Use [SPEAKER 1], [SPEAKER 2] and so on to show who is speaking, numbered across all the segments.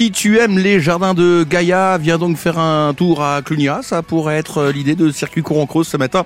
[SPEAKER 1] si tu aimes les jardins de Gaïa, viens donc faire un tour à Clunia. Ça pourrait être l'idée de circuit courant creuse ce matin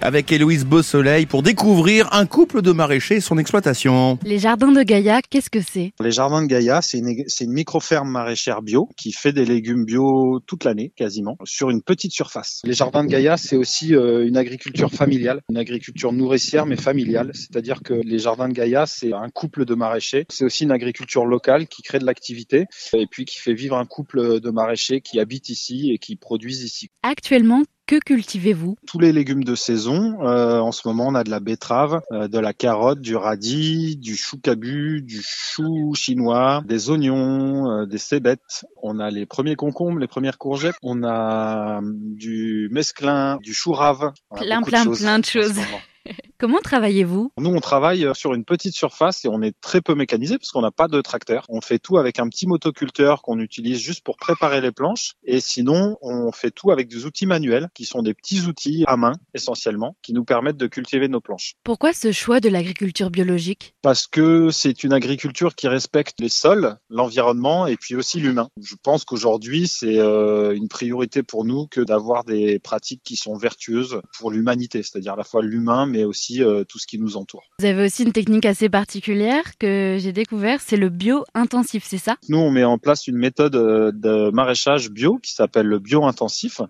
[SPEAKER 1] avec Héloïse Beausoleil pour découvrir un couple de maraîchers et son exploitation.
[SPEAKER 2] Les jardins de Gaïa, qu'est-ce que c'est?
[SPEAKER 3] Les jardins de Gaïa, c'est une, une micro-ferme maraîchère bio qui fait des légumes bio toute l'année quasiment sur une petite surface. Les jardins de Gaïa, c'est aussi euh, une agriculture familiale, une agriculture nourricière mais familiale, c'est-à-dire que les jardins de Gaïa, c'est un couple de maraîchers. C'est aussi une agriculture locale qui crée de l'activité et puis qui fait vivre un couple de maraîchers qui habitent ici et qui produisent ici.
[SPEAKER 2] Actuellement, que cultivez-vous?
[SPEAKER 3] Tous les légumes de saison. Euh, en ce moment, on a de la betterave, euh, de la carotte, du radis, du chou cabu, du chou chinois, des oignons, euh, des cébettes. On a les premiers concombres, les premières courgettes. On a du mesclin, du chou rave.
[SPEAKER 2] Plein, plein, plein de choses. Comment travaillez-vous?
[SPEAKER 3] Nous, on travaille euh, sur une petite surface et on est très peu mécanisé parce qu'on n'a pas de tracteur. On fait tout avec un petit motoculteur qu'on utilise juste pour préparer les planches. Et sinon, on fait tout avec des outils manuels qui sont des petits outils à main essentiellement qui nous permettent de cultiver nos planches.
[SPEAKER 2] Pourquoi ce choix de l'agriculture biologique?
[SPEAKER 3] Parce que c'est une agriculture qui respecte les sols, l'environnement et puis aussi l'humain. Je pense qu'aujourd'hui, c'est euh, une priorité pour nous que d'avoir des pratiques qui sont vertueuses pour l'humanité, c'est-à-dire à la fois l'humain mais aussi euh, tout ce qui nous entoure.
[SPEAKER 2] Vous avez aussi une technique assez particulière que j'ai découvert, c'est le bio-intensif, c'est ça?
[SPEAKER 3] Nous, on met en place une méthode euh, de maraîchage bio qui s'appelle le bio-intensif.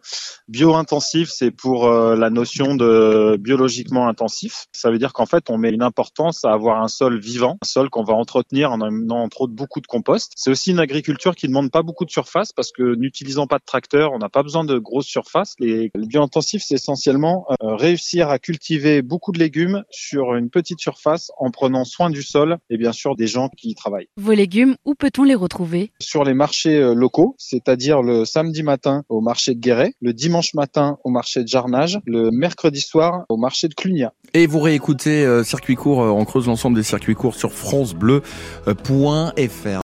[SPEAKER 3] Bio-intensif, c'est pour euh, la notion de biologiquement intensif. Ça veut dire qu'en fait, on met une importance à avoir un sol vivant, un sol qu'on va entretenir en amenant entre autres beaucoup de compost. C'est aussi une agriculture qui demande pas beaucoup de surface parce que n'utilisant pas de tracteur, on n'a pas besoin de grosses surfaces. Les, le bio-intensif, c'est essentiellement réussir à cultiver beaucoup de légumes sur une petite surface en prenant soin du sol et bien sûr des gens qui y travaillent.
[SPEAKER 2] Vos légumes, où peut-on les retrouver?
[SPEAKER 3] Sur les marchés euh, locaux, c'est-à-dire le samedi matin au marché de Guéret, le dimanche matin au marché de Jarnage, le mercredi soir au marché de Clunia.
[SPEAKER 1] Et vous réécoutez euh, Circuit Court, euh, en creuse l'ensemble des circuits courts sur francebleu.fr.